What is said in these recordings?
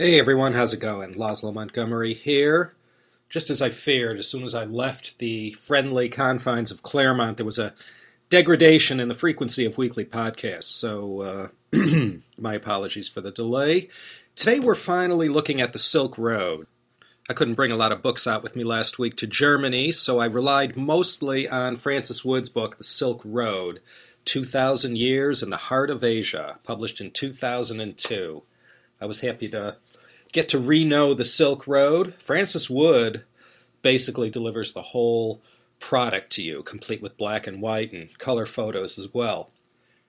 Hey everyone, how's it going? Laszlo Montgomery here. Just as I feared, as soon as I left the friendly confines of Claremont, there was a degradation in the frequency of weekly podcasts. So, uh, my apologies for the delay. Today we're finally looking at the Silk Road. I couldn't bring a lot of books out with me last week to Germany, so I relied mostly on Francis Wood's book, The Silk Road 2000 Years in the Heart of Asia, published in 2002. I was happy to get to re-know the Silk Road. Francis Wood basically delivers the whole product to you, complete with black and white and color photos as well.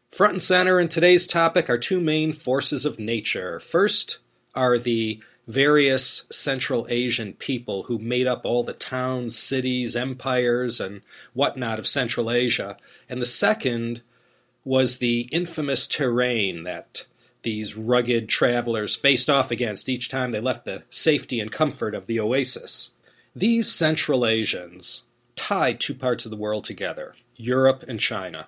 Front and center in today's topic are two main forces of nature. First are the various Central Asian people who made up all the towns, cities, empires, and whatnot of Central Asia. And the second was the infamous terrain that these rugged travelers faced off against each time they left the safety and comfort of the oasis. These Central Asians tied two parts of the world together Europe and China.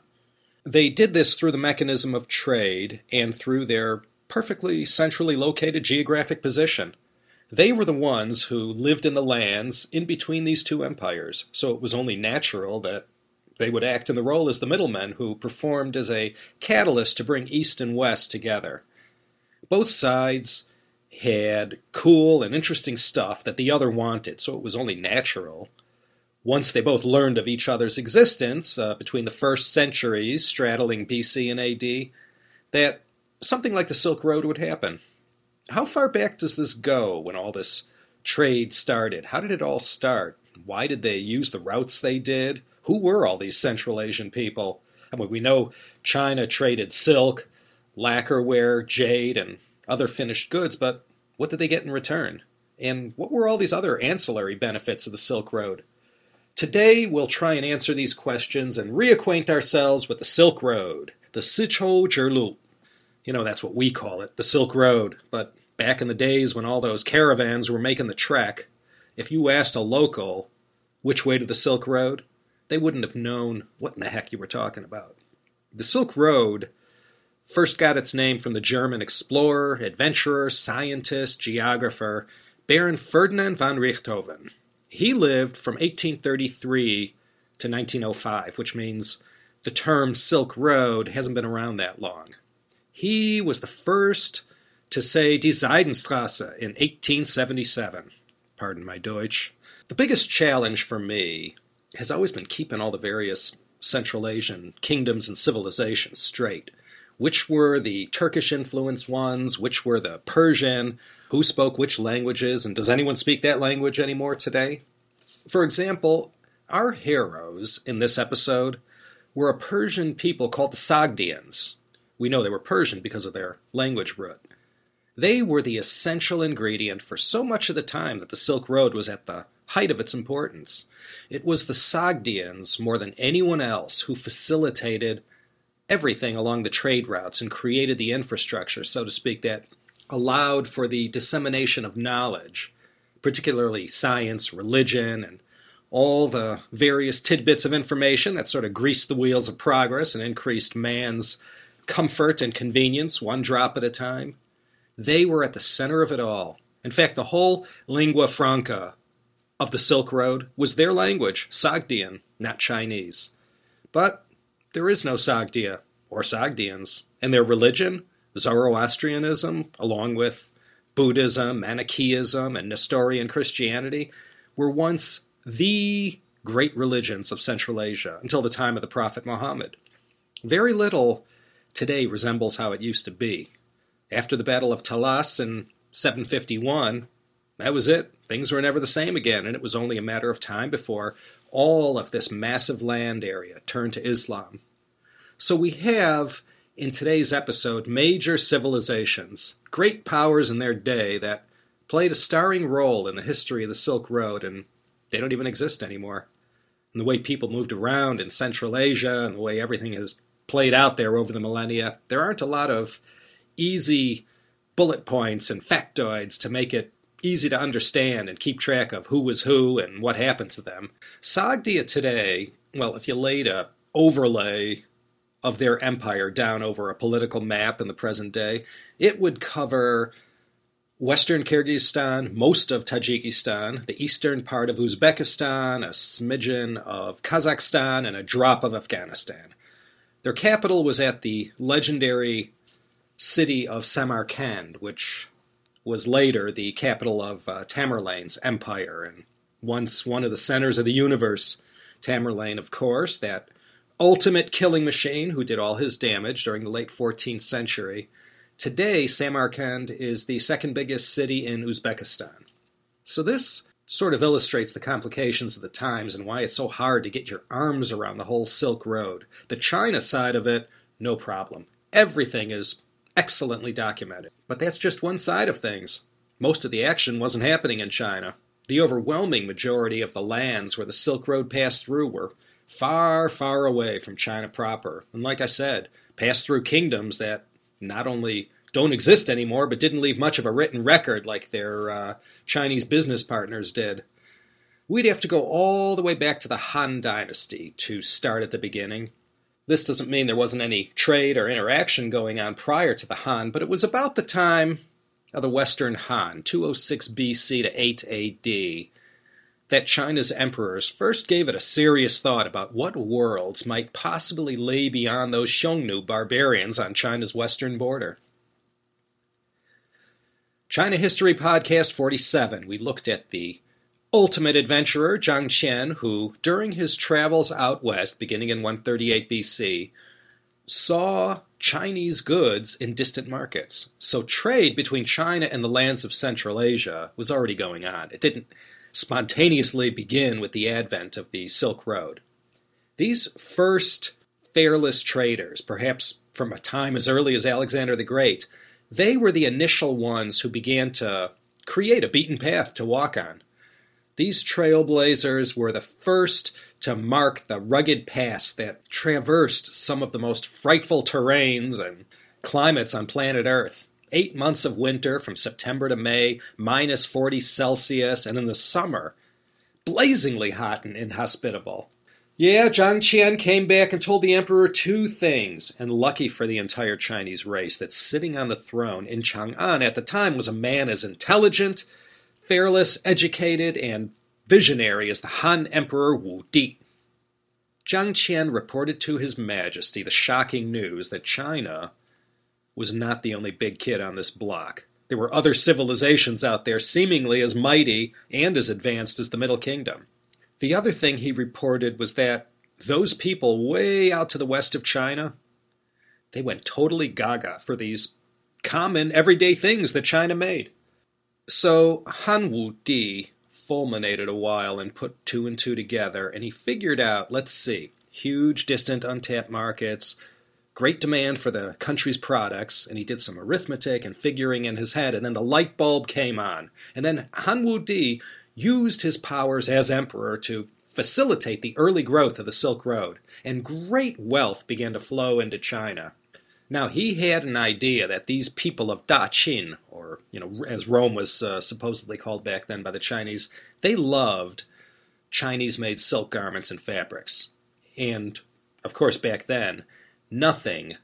They did this through the mechanism of trade and through their perfectly centrally located geographic position. They were the ones who lived in the lands in between these two empires, so it was only natural that they would act in the role as the middlemen who performed as a catalyst to bring East and West together. Both sides had cool and interesting stuff that the other wanted, so it was only natural. Once they both learned of each other's existence uh, between the first centuries, straddling BC and AD, that something like the Silk Road would happen. How far back does this go when all this trade started? How did it all start? Why did they use the routes they did? Who were all these Central Asian people? I mean, we know China traded silk, lacquerware, jade, and other finished goods, but what did they get in return? And what were all these other ancillary benefits of the Silk Road? Today, we'll try and answer these questions and reacquaint ourselves with the Silk Road, the Sichou Zhilu. You know, that's what we call it, the Silk Road. But back in the days when all those caravans were making the trek, if you asked a local which way to the Silk Road, they wouldn't have known what in the heck you were talking about. The Silk Road first got its name from the German explorer, adventurer, scientist, geographer Baron Ferdinand von Richthofen. He lived from 1833 to 1905, which means the term Silk Road hasn't been around that long. He was the first to say Die Seidenstrasse in 1877. Pardon my Deutsch. The biggest challenge for me has always been keeping all the various Central Asian kingdoms and civilizations straight. Which were the Turkish influenced ones? Which were the Persian? Who spoke which languages? And does anyone speak that language anymore today? For example, our heroes in this episode were a Persian people called the Sogdians. We know they were Persian because of their language root. They were the essential ingredient for so much of the time that the Silk Road was at the height of its importance. It was the Sogdians, more than anyone else, who facilitated everything along the trade routes and created the infrastructure, so to speak, that allowed for the dissemination of knowledge, particularly science, religion, and all the various tidbits of information that sort of greased the wheels of progress and increased man's comfort and convenience one drop at a time. They were at the center of it all. In fact, the whole lingua franca of the Silk Road was their language, Sogdian, not Chinese. But there is no Sogdia or Sogdians, and their religion, Zoroastrianism, along with Buddhism, Manichaeism, and Nestorian Christianity, were once the great religions of Central Asia until the time of the Prophet Muhammad. Very little today resembles how it used to be. After the Battle of Talas in 751, that was it. Things were never the same again, and it was only a matter of time before all of this massive land area turned to Islam. So we have, in today's episode, major civilizations, great powers in their day that played a starring role in the history of the Silk Road, and they don't even exist anymore. And the way people moved around in Central Asia and the way everything has played out there over the millennia, there aren't a lot of easy bullet points and factoids to make it easy to understand and keep track of who was who and what happened to them. Sogdia today, well, if you laid a overlay of their empire down over a political map in the present day, it would cover western Kyrgyzstan, most of Tajikistan, the eastern part of Uzbekistan, a smidgen of Kazakhstan, and a drop of Afghanistan. Their capital was at the legendary city of Samarkand, which was later the capital of uh, Tamerlane's empire and once one of the centers of the universe. Tamerlane, of course, that ultimate killing machine who did all his damage during the late 14th century. Today, Samarkand is the second biggest city in Uzbekistan. So, this sort of illustrates the complications of the times and why it's so hard to get your arms around the whole Silk Road. The China side of it, no problem. Everything is excellently documented. But that's just one side of things. Most of the action wasn't happening in China. The overwhelming majority of the lands where the Silk Road passed through were far, far away from China proper. And like I said, passed through kingdoms that not only don't exist anymore, but didn't leave much of a written record like their uh, Chinese business partners did. We'd have to go all the way back to the Han Dynasty to start at the beginning. This doesn't mean there wasn't any trade or interaction going on prior to the Han, but it was about the time of the Western Han, 206 BC to 8 AD, that China's emperors first gave it a serious thought about what worlds might possibly lay beyond those Xiongnu barbarians on China's western border. China History Podcast 47, we looked at the ultimate adventurer Zhang Qian, who, during his travels out west, beginning in 138 BC, saw Chinese goods in distant markets. So trade between China and the lands of Central Asia was already going on. It didn't spontaneously begin with the advent of the Silk Road. These first fearless traders, perhaps from a time as early as Alexander the Great, they were the initial ones who began to create a beaten path to walk on. These trailblazers were the first to mark the rugged paths that traversed some of the most frightful terrains and climates on planet Earth. Eight months of winter from September to May, minus 40 Celsius, and in the summer, blazingly hot and inhospitable. Yeah, Zhang Qian came back and told the emperor two things, and lucky for the entire Chinese race that sitting on the throne in Chang'an at the time was a man as intelligent fearless, educated, and visionary as the Han Emperor Wu Di. Zhang Qian reported to His Majesty the shocking news that China was not the only big kid on this block. There were other civilizations out there seemingly as mighty and as advanced as the Middle Kingdom. The other thing he reported was that those people way out to the west of China, they went totally gaga for these common everyday things that China made. So Han Wu Di fulminated a while and put two and two together, and he figured out let's see, huge, distant, untapped markets, great demand for the country's products, and he did some arithmetic and figuring in his head, and then the light bulb came on. And then Han Wu Di used his powers as emperor to facilitate the early growth of the Silk Road, and great wealth began to flow into China. Now he had an idea that these people of Da Qin, or you know, as Rome was uh, supposedly called back then by the Chinese, they loved Chinese-made silk garments and fabrics, and of course back then, nothing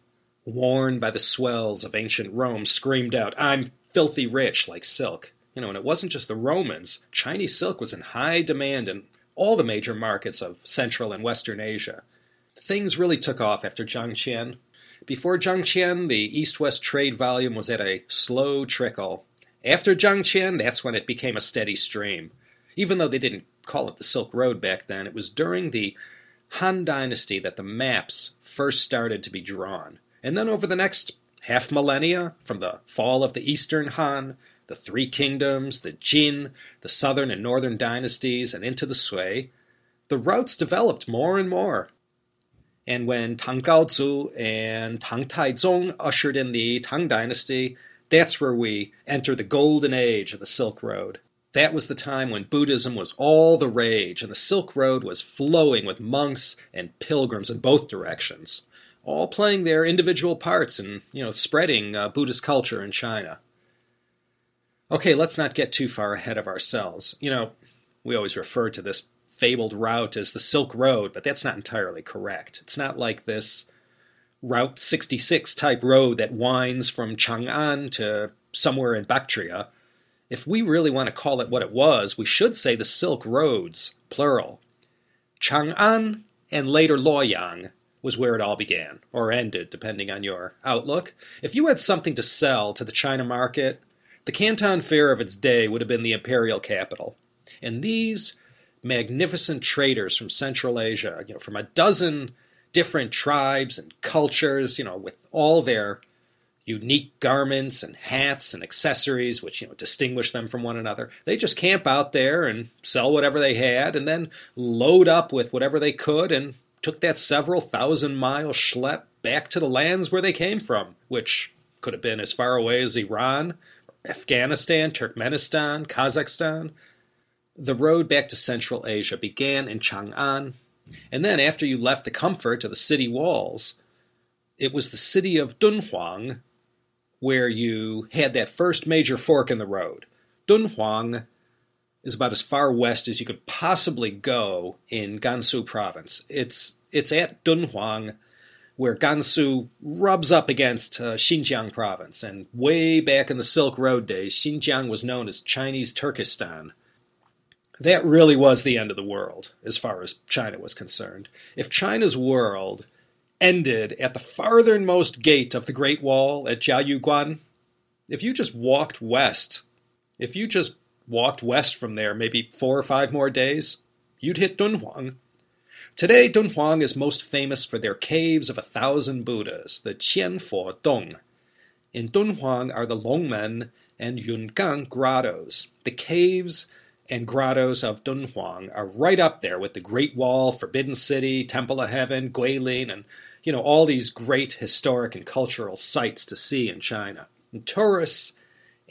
worn by the swells of ancient Rome screamed out, "I'm filthy rich," like silk. You know, and it wasn't just the Romans. Chinese silk was in high demand in all the major markets of Central and Western Asia. Things really took off after Zhang Qian before Zhang Qian, the east west trade volume was at a slow trickle. After Zhang Qian, that's when it became a steady stream. Even though they didn't call it the Silk Road back then, it was during the Han Dynasty that the maps first started to be drawn. And then over the next half millennia, from the fall of the Eastern Han, the Three Kingdoms, the Jin, the Southern and Northern dynasties, and into the Sui, the routes developed more and more. And when Tang Gaozu and Tang Taizong ushered in the Tang Dynasty, that's where we enter the golden age of the Silk Road. That was the time when Buddhism was all the rage, and the Silk Road was flowing with monks and pilgrims in both directions, all playing their individual parts in, you know, spreading uh, Buddhist culture in China. Okay, let's not get too far ahead of ourselves. You know, we always refer to this fabled route as the Silk Road, but that's not entirely correct. It's not like this Route 66 type road that winds from Chang'an to somewhere in Bactria. if we really want to call it what it was, we should say the Silk Roads, plural. Chang'an and later Luoyang was where it all began, or ended, depending on your outlook. If you had something to sell to the China market, the Canton Fair of its day would have been the imperial capital. And these magnificent traders from Central Asia, you know, from a dozen different tribes and cultures, you know, with all their unique garments and hats and accessories which you know distinguish them from one another. They just camp out there and sell whatever they had and then load up with whatever they could and took that several thousand mile schlep back to the lands where they came from, which could have been as far away as Iran, Afghanistan, Turkmenistan, Kazakhstan. The road back to Central Asia began in Chang'an, and then after you left the comfort of the city walls, it was the city of Dunhuang where you had that first major fork in the road. Dunhuang is about as far west as you could possibly go in Gansu province. It's it's at Dunhuang where Gansu rubs up against uh, Xinjiang province. And way back in the Silk Road days, Xinjiang was known as Chinese Turkestan. That really was the end of the world, as far as China was concerned. If China's world ended at the farthernmost gate of the Great Wall at Jiayuguan, if you just walked west, if you just walked west from there maybe four or five more days, you'd hit Dunhuang. Today, Dunhuang is most famous for their caves of a thousand Buddhas, the Qianfo Dong. In Dunhuang are the Longmen and Yungang grottos. The caves and grottos of Dunhuang are right up there with the Great Wall, Forbidden City, Temple of Heaven, Guilin, and you know all these great historic and cultural sites to see in China. And tourists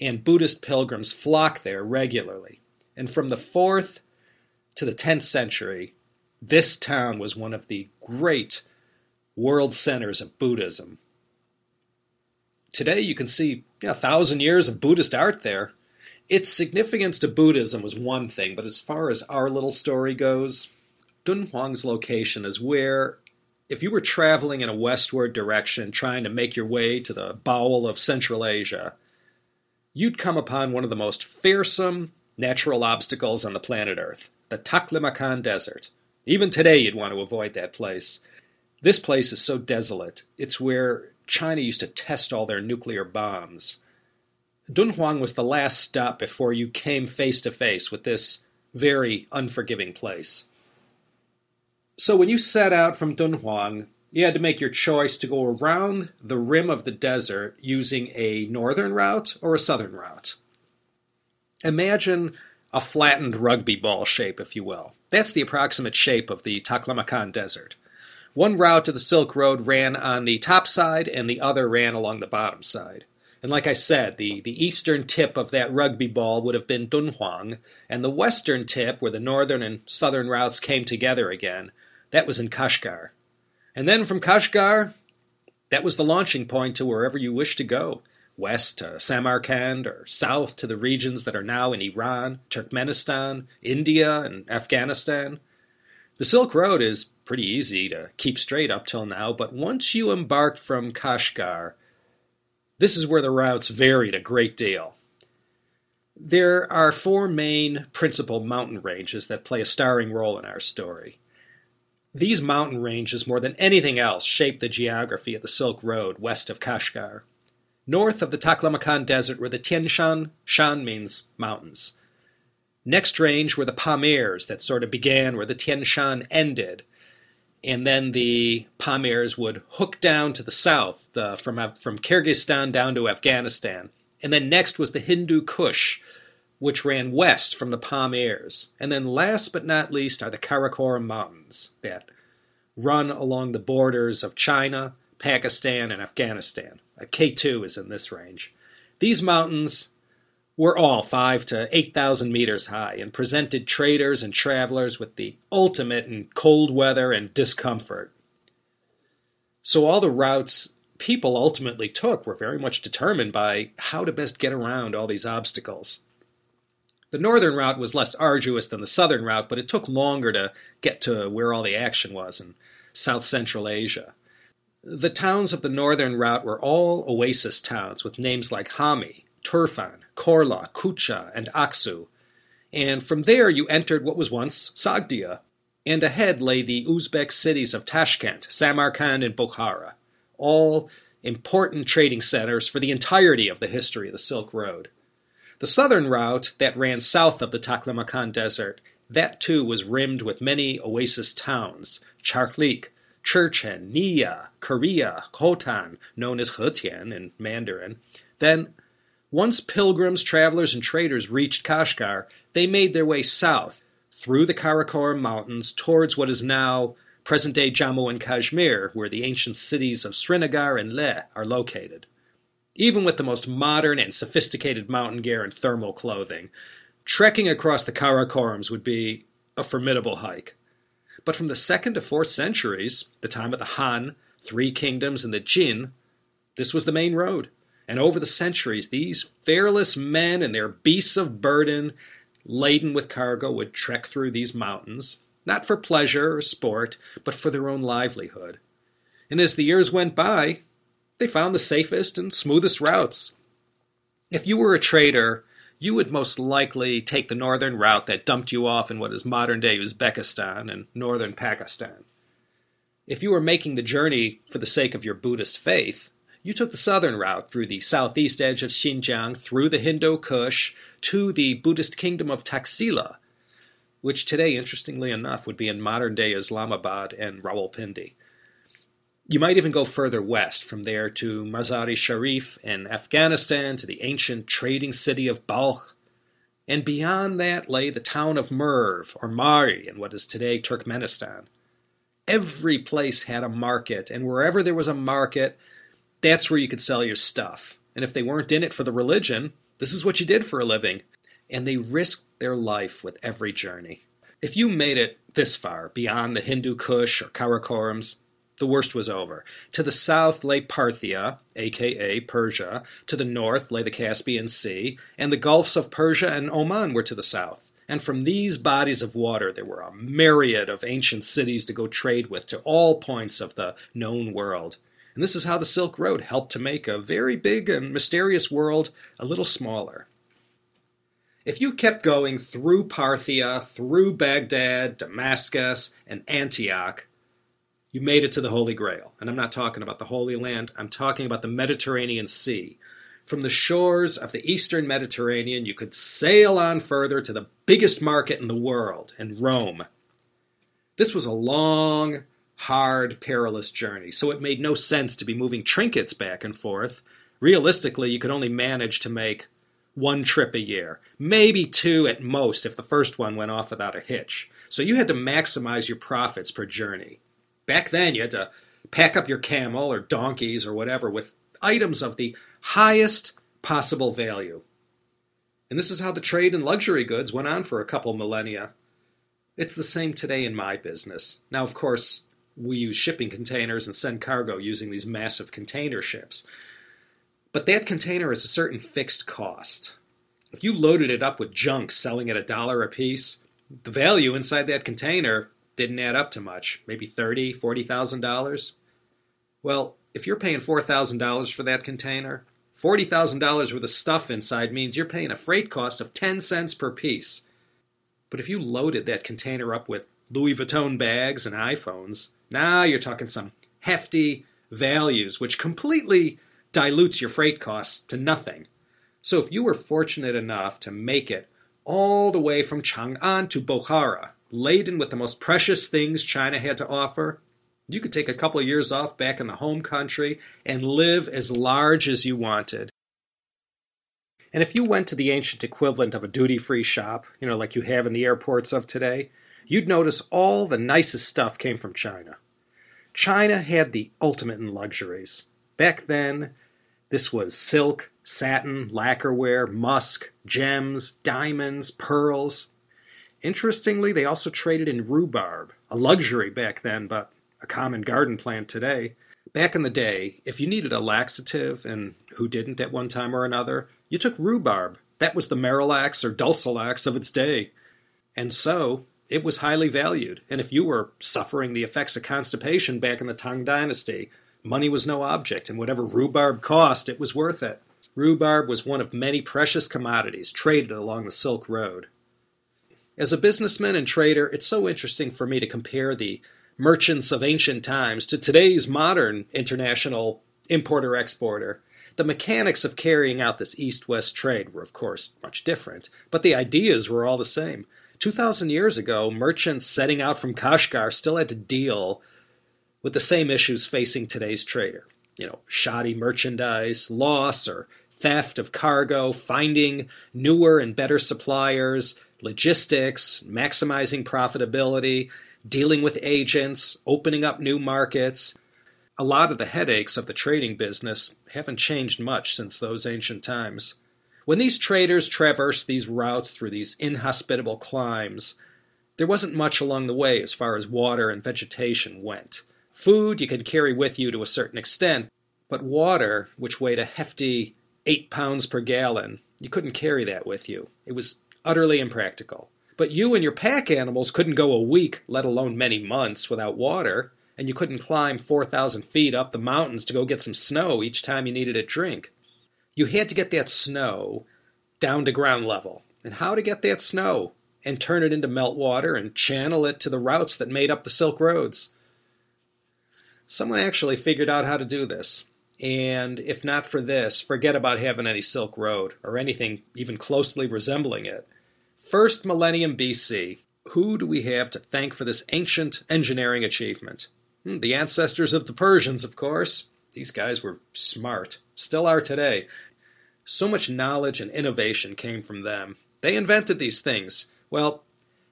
and Buddhist pilgrims flock there regularly. And from the 4th to the 10th century, this town was one of the great world centers of Buddhism. Today, you can see a thousand years of Buddhist art there. Its significance to Buddhism was one thing, but as far as our little story goes, Dunhuang's location is where, if you were traveling in a westward direction trying to make your way to the bowel of Central Asia, you'd come upon one of the most fearsome natural obstacles on the planet Earth the Taklamakan Desert. Even today, you'd want to avoid that place. This place is so desolate. It's where China used to test all their nuclear bombs. Dunhuang was the last stop before you came face to face with this very unforgiving place. So when you set out from Dunhuang, you had to make your choice to go around the rim of the desert using a northern route or a southern route. Imagine a flattened rugby ball shape, if you will. That's the approximate shape of the Taklamakan Desert. One route to the Silk Road ran on the top side, and the other ran along the bottom side. And like I said, the, the eastern tip of that rugby ball would have been Dunhuang, and the western tip, where the northern and southern routes came together again, that was in Kashgar. And then from Kashgar, that was the launching point to wherever you wish to go west to Samarkand or south to the regions that are now in Iran, Turkmenistan, India, and Afghanistan. The Silk Road is pretty easy to keep straight up till now, but once you embarked from Kashgar, this is where the routes varied a great deal. There are four main principal mountain ranges that play a starring role in our story. These mountain ranges, more than anything else, shaped the geography of the Silk Road west of Kashgar. North of the Taklamakan Desert were the Tian Shan. Shan means mountains. Next range were the Pamirs that sort of began where the Tian Shan ended. And then the Pamirs would hook down to the south uh, from, uh, from Kyrgyzstan down to Afghanistan. And then next was the Hindu Kush, which ran west from the Pamirs. And then last but not least are the Karakoram Mountains that run along the borders of China, Pakistan, and Afghanistan. A K2 is in this range. These mountains were all five to 8,000 meters high and presented traders and travelers with the ultimate in cold weather and discomfort. So all the routes people ultimately took were very much determined by how to best get around all these obstacles. The northern route was less arduous than the southern route, but it took longer to get to where all the action was in south central Asia. The towns of the northern route were all oasis towns with names like Hami, Turfan, Korla, Kucha, and Aksu. And from there you entered what was once Sogdia, and ahead lay the Uzbek cities of Tashkent, Samarkand, and Bukhara, all important trading centers for the entirety of the history of the Silk Road. The southern route that ran south of the Taklamakan Desert, that too was rimmed with many oasis towns, Charklik, Cherchen, Nia, Keriya, Khotan, known as Hetian in Mandarin. Then, once pilgrims, travelers, and traders reached Kashgar, they made their way south through the Karakoram Mountains towards what is now present day Jammu and Kashmir, where the ancient cities of Srinagar and Leh are located. Even with the most modern and sophisticated mountain gear and thermal clothing, trekking across the Karakorams would be a formidable hike. But from the second to fourth centuries, the time of the Han, Three Kingdoms, and the Jin, this was the main road. And over the centuries, these fearless men and their beasts of burden laden with cargo, would trek through these mountains, not for pleasure or sport, but for their own livelihood. And as the years went by, they found the safest and smoothest routes. If you were a trader, you would most likely take the northern route that dumped you off in what is modern day Uzbekistan and northern Pakistan. If you were making the journey for the sake of your Buddhist faith, you took the southern route through the southeast edge of Xinjiang, through the Hindu Kush, to the Buddhist kingdom of Taxila, which today, interestingly enough, would be in modern day Islamabad and Rawalpindi. You might even go further west, from there to Mazar-i Sharif in Afghanistan, to the ancient trading city of Balkh. And beyond that lay the town of Merv, or Mari, in what is today Turkmenistan. Every place had a market, and wherever there was a market, that's where you could sell your stuff. And if they weren't in it for the religion, this is what you did for a living. And they risked their life with every journey. If you made it this far, beyond the Hindu Kush or Karakorams, the worst was over. To the south lay Parthia, aka Persia. To the north lay the Caspian Sea, and the Gulfs of Persia and Oman were to the south. And from these bodies of water there were a myriad of ancient cities to go trade with to all points of the known world. And this is how the Silk Road helped to make a very big and mysterious world a little smaller. If you kept going through Parthia, through Baghdad, Damascus, and Antioch, you made it to the Holy Grail. And I'm not talking about the Holy Land, I'm talking about the Mediterranean Sea. From the shores of the eastern Mediterranean, you could sail on further to the biggest market in the world, in Rome. This was a long, hard, perilous journey, so it made no sense to be moving trinkets back and forth. Realistically, you could only manage to make one trip a year, maybe two at most if the first one went off without a hitch. So you had to maximize your profits per journey. Back then, you had to pack up your camel or donkeys or whatever with items of the highest possible value. And this is how the trade in luxury goods went on for a couple millennia. It's the same today in my business. Now, of course, we use shipping containers and send cargo using these massive container ships. But that container is a certain fixed cost. If you loaded it up with junk selling at a dollar a piece, the value inside that container didn't add up to much, maybe thirty, forty thousand dollars. Well, if you're paying four thousand dollars for that container, forty thousand dollars worth of stuff inside means you're paying a freight cost of ten cents per piece. But if you loaded that container up with Louis Vuitton bags and iPhones, now you're talking some hefty values, which completely dilutes your freight costs to nothing. So if you were fortunate enough to make it all the way from Chang'an to Bukhara, laden with the most precious things China had to offer, you could take a couple of years off back in the home country and live as large as you wanted. And if you went to the ancient equivalent of a duty free shop, you know, like you have in the airports of today, you'd notice all the nicest stuff came from China. China had the ultimate in luxuries. Back then, this was silk, satin, lacquerware, musk, gems, diamonds, pearls. Interestingly, they also traded in rhubarb, a luxury back then, but a common garden plant today. Back in the day, if you needed a laxative, and who didn't at one time or another, you took rhubarb. That was the Marilax or Dulcolax of its day. And so, it was highly valued. And if you were suffering the effects of constipation back in the Tang Dynasty, money was no object, and whatever rhubarb cost, it was worth it. Rhubarb was one of many precious commodities traded along the Silk Road. As a businessman and trader, it's so interesting for me to compare the merchants of ancient times to today's modern international importer exporter. The mechanics of carrying out this east west trade were, of course, much different, but the ideas were all the same. 2,000 years ago, merchants setting out from Kashgar still had to deal with the same issues facing today's trader. You know, shoddy merchandise, loss or theft of cargo, finding newer and better suppliers, logistics, maximizing profitability, dealing with agents, opening up new markets. A lot of the headaches of the trading business haven't changed much since those ancient times. When these traders traversed these routes through these inhospitable climes, there wasn't much along the way as far as water and vegetation went. Food you could carry with you to a certain extent, but water, which weighed a hefty eight pounds per gallon, you couldn't carry that with you. It was utterly impractical. But you and your pack animals couldn't go a week, let alone many months, without water, and you couldn't climb 4,000 feet up the mountains to go get some snow each time you needed a drink you had to get that snow down to ground level. And how to get that snow and turn it into meltwater and channel it to the routes that made up the Silk Roads. Someone actually figured out how to do this. And if not for this, forget about having any Silk Road or anything even closely resembling it. First millennium BC, who do we have to thank for this ancient engineering achievement? Hmm, the ancestors of the Persians, of course. These guys were smart, still are today. So much knowledge and innovation came from them. They invented these things. Well,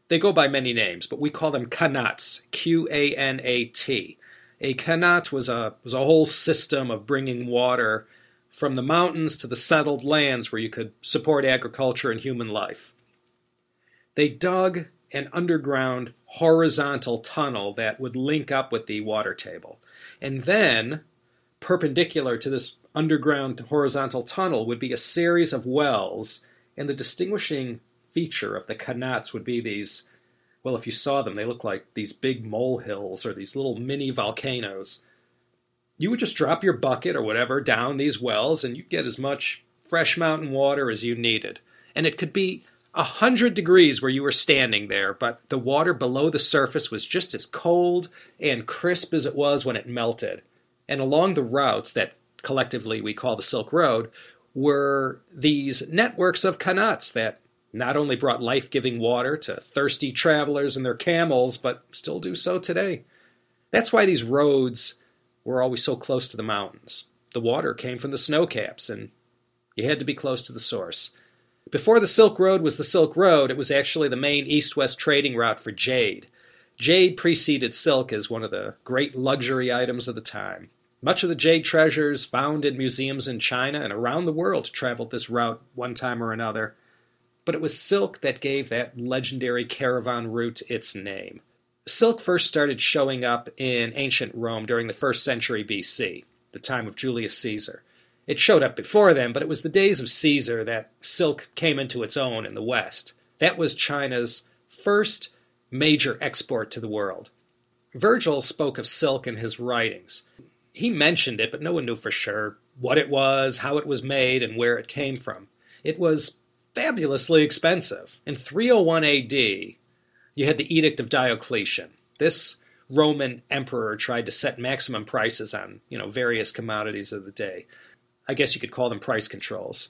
they go by many names, but we call them qanats, Q A N A T. A qanat was a was a whole system of bringing water from the mountains to the settled lands where you could support agriculture and human life. They dug an underground horizontal tunnel that would link up with the water table. And then, perpendicular to this underground horizontal tunnel would be a series of wells, and the distinguishing feature of the qanats would be these. Well, if you saw them, they look like these big molehills or these little mini volcanoes. You would just drop your bucket or whatever down these wells, and you'd get as much fresh mountain water as you needed. And it could be a hundred degrees where you were standing there, but the water below the surface was just as cold and crisp as it was when it melted. And along the routes that collectively we call the Silk Road, were these networks of qanats that not only brought life giving water to thirsty travelers and their camels, but still do so today. That's why these roads were always so close to the mountains. The water came from the snow caps, and you had to be close to the source. Before the Silk Road was the Silk Road, it was actually the main east west trading route for jade. Jade preceded silk as one of the great luxury items of the time. Much of the jade treasures found in museums in China and around the world traveled this route one time or another. But it was silk that gave that legendary caravan route its name. Silk first started showing up in ancient Rome during the first century BC, the time of Julius Caesar. It showed up before then, but it was the days of Caesar that silk came into its own in the West. That was China's first major export to the world. Virgil spoke of silk in his writings he mentioned it, but no one knew for sure what it was, how it was made, and where it came from. It was fabulously expensive. In 301 AD, you had the Edict of Diocletian. This Roman emperor tried to set maximum prices on, you know, various commodities of the day. I guess you could call them price controls.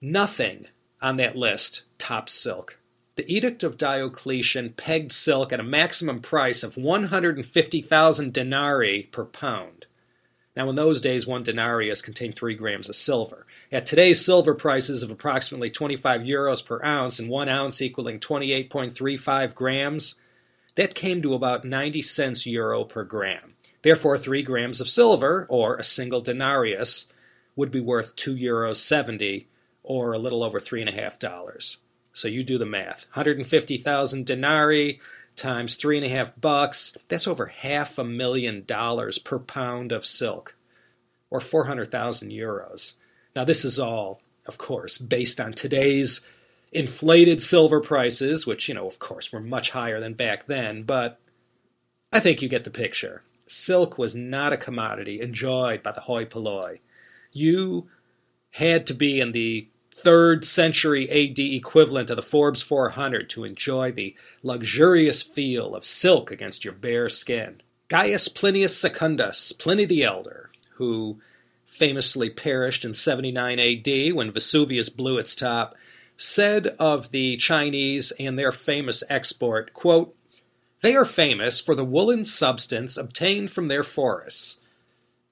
Nothing on that list tops silk. The Edict of Diocletian pegged silk at a maximum price of 150,000 denarii per pound. Now, in those days, one denarius contained 3 grams of silver. At today's silver prices of approximately 25 euros per ounce and 1 ounce equaling 28.35 grams, that came to about 90 cents euro per gram. Therefore, 3 grams of silver, or a single denarius, would be worth 2 euros 70, or a little over $3.5. So you do the math. 150,000 denarii times three and a half bucks, that's over half a million dollars per pound of silk, or 400,000 euros. Now, this is all, of course, based on today's inflated silver prices, which, you know, of course, were much higher than back then, but I think you get the picture. Silk was not a commodity enjoyed by the hoi polloi. You had to be in the third century AD equivalent of the Forbes 400 to enjoy the luxurious feel of silk against your bare skin. Gaius Plinius Secundus, Pliny the Elder, who famously perished in 79 AD when Vesuvius blew its top, said of the Chinese and their famous export, quote, They are famous for the woolen substance obtained from their forests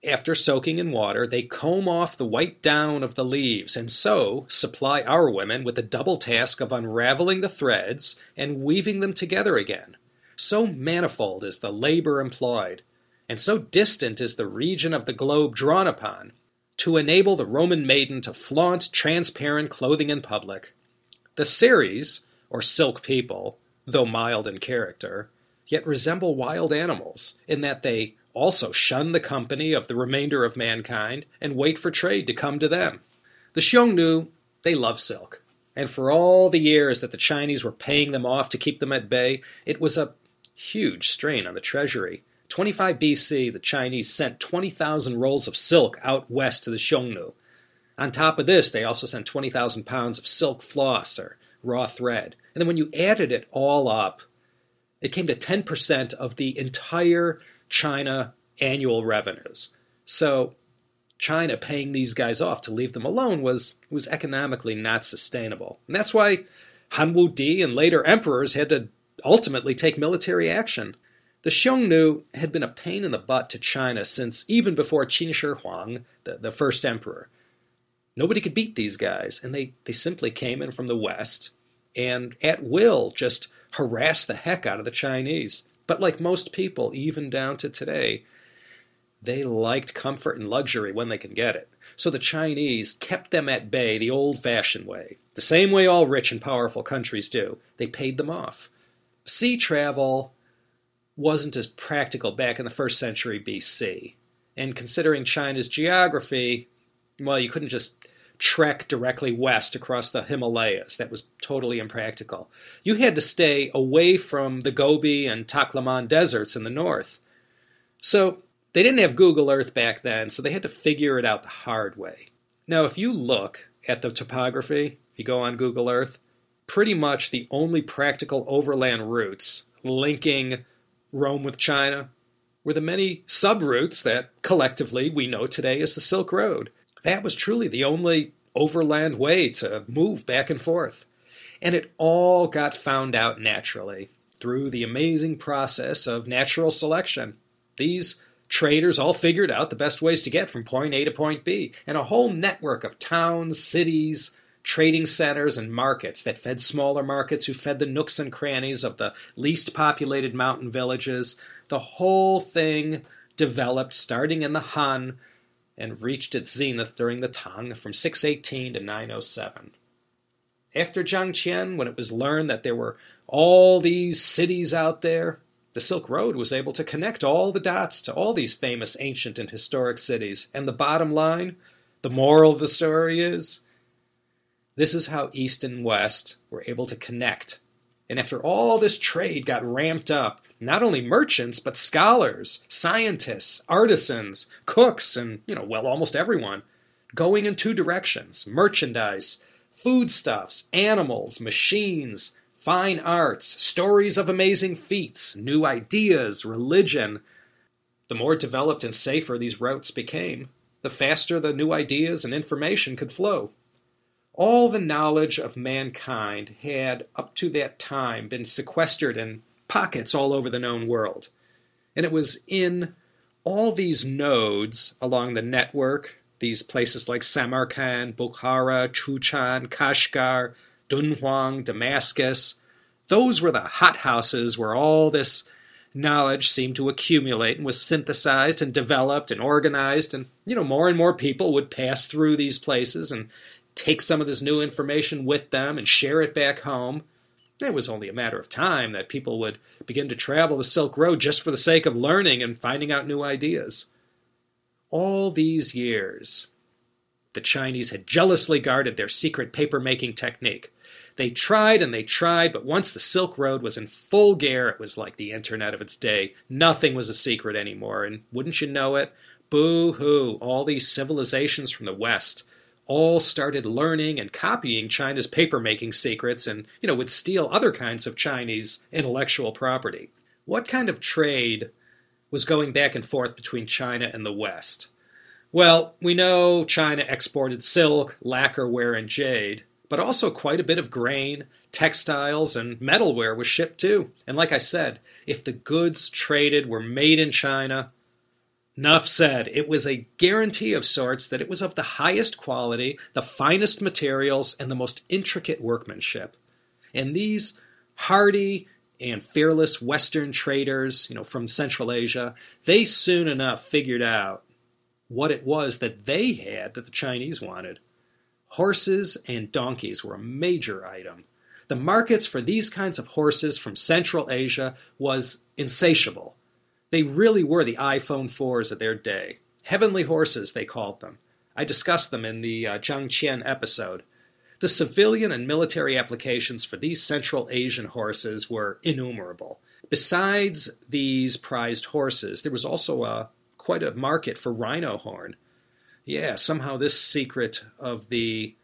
after soaking in water, they comb off the white down of the leaves, and so supply our women with the double task of unraveling the threads and weaving them together again. So manifold is the labor employed, and so distant is the region of the globe drawn upon, to enable the Roman maiden to flaunt transparent clothing in public. The Seres, or silk people, though mild in character, yet resemble wild animals, in that they also shun the company of the remainder of mankind and wait for trade to come to them. The Xiongnu, they love silk. And for all the years that the Chinese were paying them off to keep them at bay, it was a huge strain on the treasury. 25 BC, the Chinese sent 20,000 rolls of silk out west to the Xiongnu. On top of this, they also sent 20,000 pounds of silk floss or raw thread. And then when you added it all up, it came to 10% of the entire China annual revenues. So China paying these guys off to leave them alone was was economically not sustainable. And that's why Han Wu Di and later emperors had to ultimately take military action. The Xiongnu had been a pain in the butt to China since even before Qin Shi Huang, the, the first emperor. Nobody could beat these guys, and they, they simply came in from the west and at will just harassed the heck out of the Chinese. But like most people, even down to today, they liked comfort and luxury when they can get it. So the Chinese kept them at bay the old fashioned way, the same way all rich and powerful countries do. They paid them off. Sea travel wasn't as practical back in the first century BC. And considering China's geography, well, you couldn't just trek directly west across the Himalayas. That was totally impractical. You had to stay away from the Gobi and Taklamakan deserts in the north. So they didn't have Google Earth back then, so they had to figure it out the hard way. Now, if you look at the topography, if you go on Google Earth, pretty much the only practical overland routes linking Rome with China were the many subroutes that collectively we know today as the Silk Road that was truly the only overland way to move back and forth. And it all got found out naturally through the amazing process of natural selection. These traders all figured out the best ways to get from point A to point B, and a whole network of towns, cities, trading centers, and markets that fed smaller markets who fed the nooks and crannies of the least populated mountain villages. The whole thing developed starting in the Han and reached its zenith during the Tang from 618 to 907. After Zhangqian, when it was learned that there were all these cities out there, the Silk Road was able to connect all the dots to all these famous ancient and historic cities. And the bottom line, the moral of the story is this is how East and West were able to connect. And after all this trade got ramped up, not only merchants, but scholars, scientists, artisans, cooks, and, you know, well, almost everyone, going in two directions merchandise, foodstuffs, animals, machines, fine arts, stories of amazing feats, new ideas, religion. The more developed and safer these routes became, the faster the new ideas and information could flow. All the knowledge of mankind had, up to that time, been sequestered in pockets all over the known world. And it was in all these nodes along the network, these places like Samarkand, Bukhara, Chuchan, Kashgar, Dunhuang, Damascus, those were the hothouses where all this knowledge seemed to accumulate and was synthesized and developed and organized and you know more and more people would pass through these places and take some of this new information with them and share it back home it was only a matter of time that people would begin to travel the Silk Road just for the sake of learning and finding out new ideas. All these years, the Chinese had jealously guarded their secret paper making technique. They tried and they tried, but once the Silk Road was in full gear, it was like the internet of its day. Nothing was a secret anymore, and wouldn't you know it, boo hoo, all these civilizations from the West all started learning and copying China's papermaking secrets and, you know, would steal other kinds of Chinese intellectual property. What kind of trade was going back and forth between China and the West? Well, we know China exported silk, lacquerware, and jade, but also quite a bit of grain, textiles, and metalware was shipped too. And like I said, if the goods traded were made in China, Nuff said it was a guarantee of sorts that it was of the highest quality, the finest materials, and the most intricate workmanship. And these hardy and fearless Western traders, you know, from Central Asia, they soon enough figured out what it was that they had that the Chinese wanted. Horses and donkeys were a major item. The markets for these kinds of horses from Central Asia was insatiable. They really were the iPhone 4s of their day. Heavenly horses, they called them. I discussed them in the uh, Zhang Qian episode. The civilian and military applications for these Central Asian horses were innumerable. Besides these prized horses, there was also a, quite a market for rhino horn. Yeah, somehow this secret of the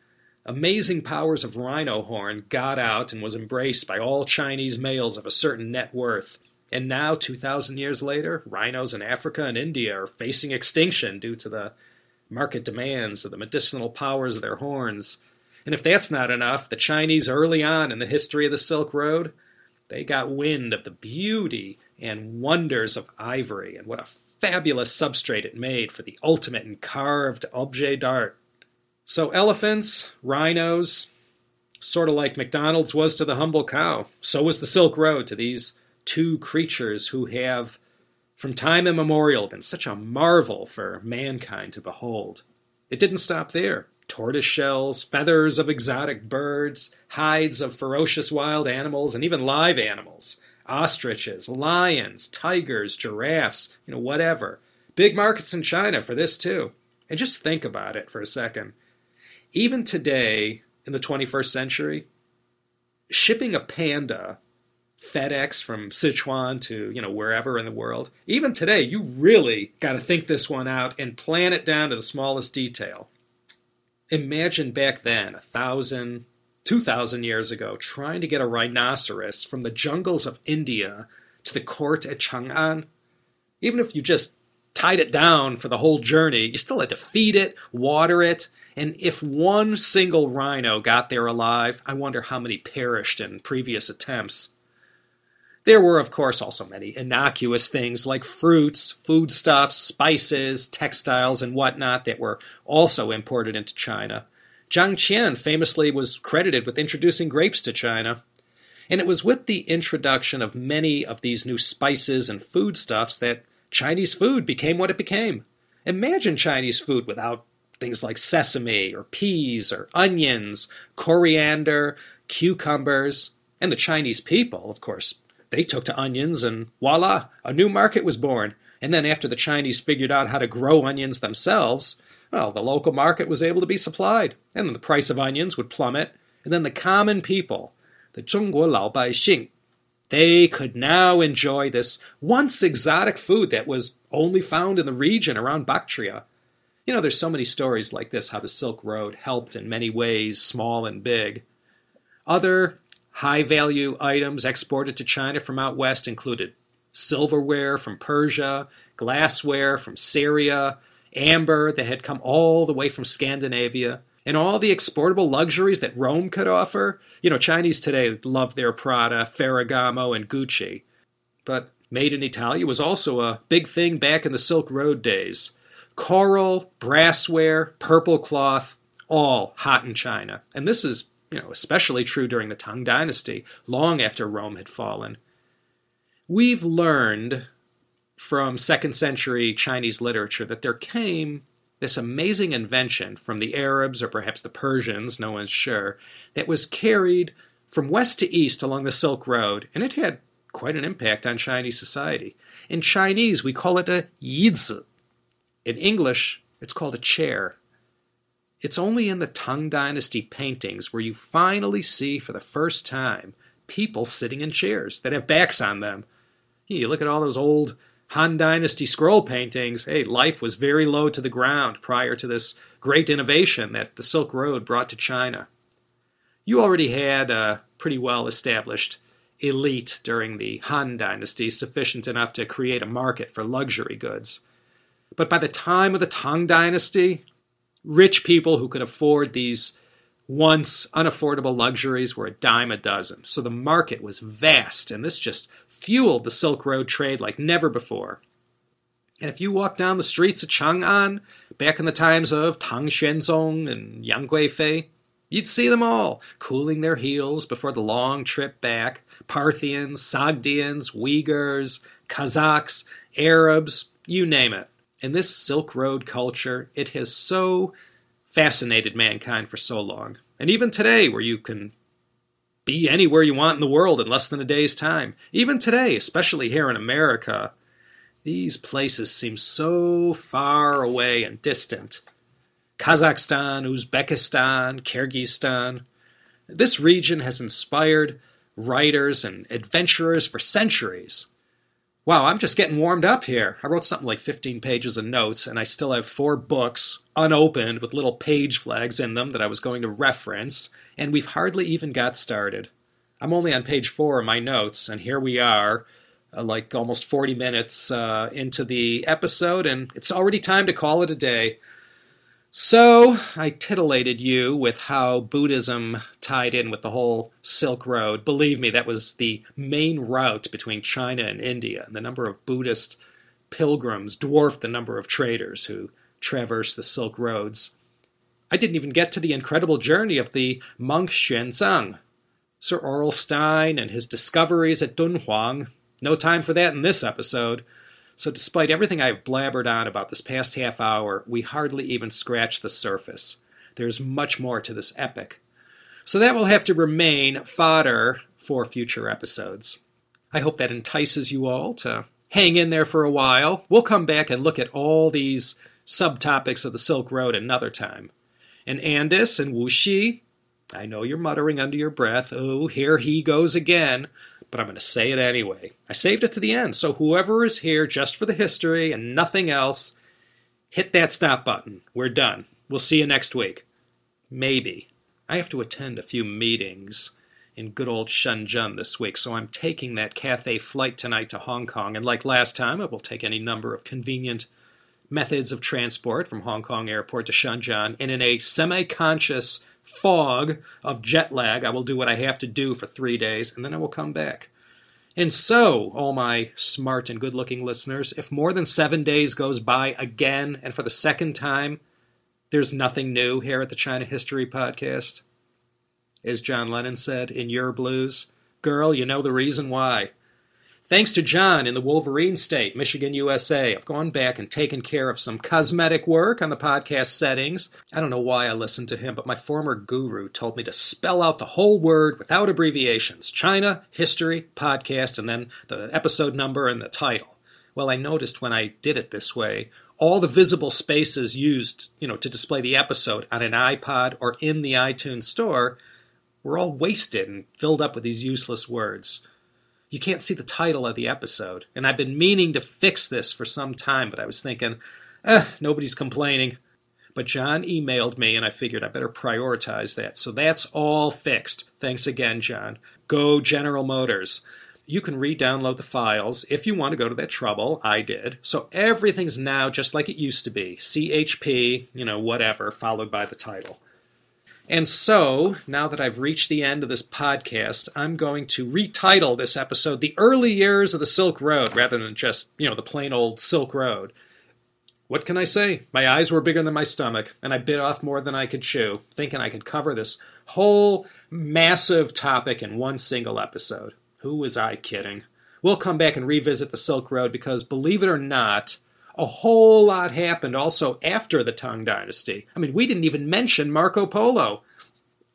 amazing powers of rhino horn got out and was embraced by all Chinese males of a certain net worth. And now, 2,000 years later, rhinos in Africa and India are facing extinction due to the market demands of the medicinal powers of their horns. And if that's not enough, the Chinese early on in the history of the Silk Road, they got wind of the beauty and wonders of ivory and what a fabulous substrate it made for the ultimate in carved objet d'art. So elephants, rhinos, sort of like McDonald's was to the humble cow, so was the Silk Road to these two creatures who have, from time immemorial, been such a marvel for mankind to behold. It didn't stop there. Tortoise shells, feathers of exotic birds, hides of ferocious wild animals, and even live animals ostriches, lions, tigers, giraffes, you know, whatever. Big markets in China for this too. And just think about it for a second. Even today, in the 21st century, shipping a panda FedEx from Sichuan to, you know, wherever in the world. Even today, you really got to think this one out and plan it down to the smallest detail. Imagine back then, a thousand, two thousand years ago, trying to get a rhinoceros from the jungles of India to the court at Chang'an. Even if you just tied it down for the whole journey, you still had to feed it, water it, and if one single rhino got there alive, I wonder how many perished in previous attempts. There were, of course, also many innocuous things like fruits, foodstuffs, spices, textiles, and whatnot that were also imported into China. Zhang Qian famously was credited with introducing grapes to China. And it was with the introduction of many of these new spices and foodstuffs that Chinese food became what it became. Imagine Chinese food without things like sesame or peas or onions, coriander, cucumbers, and the Chinese people, of course, they took to onions, and voila, a new market was born. And then, after the Chinese figured out how to grow onions themselves, well, the local market was able to be supplied, and then the price of onions would plummet, and then the common people, the 中国老百姓, they could now enjoy this once exotic food that was only found in the region around Bactria. You know, there's so many stories like this how the Silk Road helped in many ways, small and big. Other High value items exported to China from out west included silverware from Persia, glassware from Syria, amber that had come all the way from Scandinavia, and all the exportable luxuries that Rome could offer. You know, Chinese today love their Prada, Ferragamo, and Gucci. But made in Italia was also a big thing back in the Silk Road days. Coral, brassware, purple cloth, all hot in China. And this is you know, especially true during the Tang Dynasty, long after Rome had fallen. We've learned from second century Chinese literature that there came this amazing invention from the Arabs or perhaps the Persians, no one's sure, that was carried from west to east along the Silk Road, and it had quite an impact on Chinese society. In Chinese, we call it a yizi. In English, it's called a chair. It's only in the Tang Dynasty paintings where you finally see for the first time people sitting in chairs that have backs on them. You look at all those old Han Dynasty scroll paintings, hey, life was very low to the ground prior to this great innovation that the Silk Road brought to China. You already had a pretty well established elite during the Han Dynasty, sufficient enough to create a market for luxury goods. But by the time of the Tang Dynasty, rich people who could afford these once unaffordable luxuries were a dime a dozen. So the market was vast, and this just fueled the Silk Road trade like never before. And if you walk down the streets of Chang'an, back in the times of Tang Xuanzong and Yang Guifei, you'd see them all cooling their heels before the long trip back Parthians, Sogdians, Uyghurs, Kazakhs, Arabs, you name it. In this Silk Road culture, it has so fascinated mankind for so long. And even today, where you can be anywhere you want in the world in less than a day's time, even today, especially here in America, these places seem so far away and distant. Kazakhstan, Uzbekistan, Kyrgyzstan. This region has inspired writers and adventurers for centuries. Wow, I'm just getting warmed up here. I wrote something like 15 pages of notes, and I still have four books unopened with little page flags in them that I was going to reference, and we've hardly even got started. I'm only on page four of my notes, and here we are, uh, like almost 40 minutes uh, into the episode, and it's already time to call it a day. So I titillated you with how Buddhism tied in with the whole Silk Road. Believe me, that was the main route between China and India, and the number of Buddhist pilgrims dwarfed the number of traders who traversed the Silk Roads. I didn't even get to the incredible journey of the monk Xuanzang. Sir Aurel Stein and his discoveries at Dunhuang. No time for that in this episode. So, despite everything I've blabbered on about this past half hour, we hardly even scratch the surface. There's much more to this epic. So, that will have to remain fodder for future episodes. I hope that entices you all to hang in there for a while. We'll come back and look at all these subtopics of the Silk Road another time. And Andis and Wuxi, I know you're muttering under your breath, oh, here he goes again but I'm going to say it anyway. I saved it to the end, so whoever is here just for the history and nothing else, hit that stop button. We're done. We'll see you next week. Maybe. I have to attend a few meetings in good old Shenzhen this week, so I'm taking that Cathay flight tonight to Hong Kong, and like last time, I will take any number of convenient methods of transport from Hong Kong Airport to Shenzhen, and in a semi conscious fog of jet lag. I will do what I have to do for three days, and then I will come back. And so, all my smart and good looking listeners, if more than seven days goes by again and for the second time, there's nothing new here at the China History Podcast. As John Lennon said in Yer Blues, girl, you know the reason why. Thanks to John in the Wolverine State, Michigan, USA, I've gone back and taken care of some cosmetic work on the podcast settings. I don't know why I listened to him, but my former guru told me to spell out the whole word without abbreviations China, history, podcast, and then the episode number and the title. Well, I noticed when I did it this way, all the visible spaces used, you know, to display the episode on an iPod or in the iTunes store were all wasted and filled up with these useless words you can't see the title of the episode. And I've been meaning to fix this for some time, but I was thinking, eh, nobody's complaining. But John emailed me, and I figured I better prioritize that. So that's all fixed. Thanks again, John. Go General Motors. You can re download the files if you want to go to that trouble. I did. So everything's now just like it used to be CHP, you know, whatever, followed by the title. And so, now that I've reached the end of this podcast, I'm going to retitle this episode The Early Years of the Silk Road rather than just, you know, the plain old Silk Road. What can I say? My eyes were bigger than my stomach, and I bit off more than I could chew, thinking I could cover this whole massive topic in one single episode. Who was I kidding? We'll come back and revisit the Silk Road because, believe it or not, a whole lot happened also after the Tang Dynasty. I mean, we didn't even mention Marco Polo.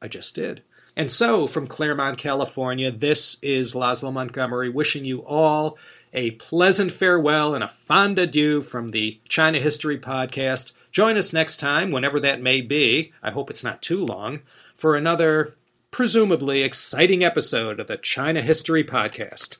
I just did. And so, from Claremont, California, this is Laszlo Montgomery wishing you all a pleasant farewell and a fond adieu from the China History Podcast. Join us next time, whenever that may be. I hope it's not too long, for another presumably exciting episode of the China History Podcast.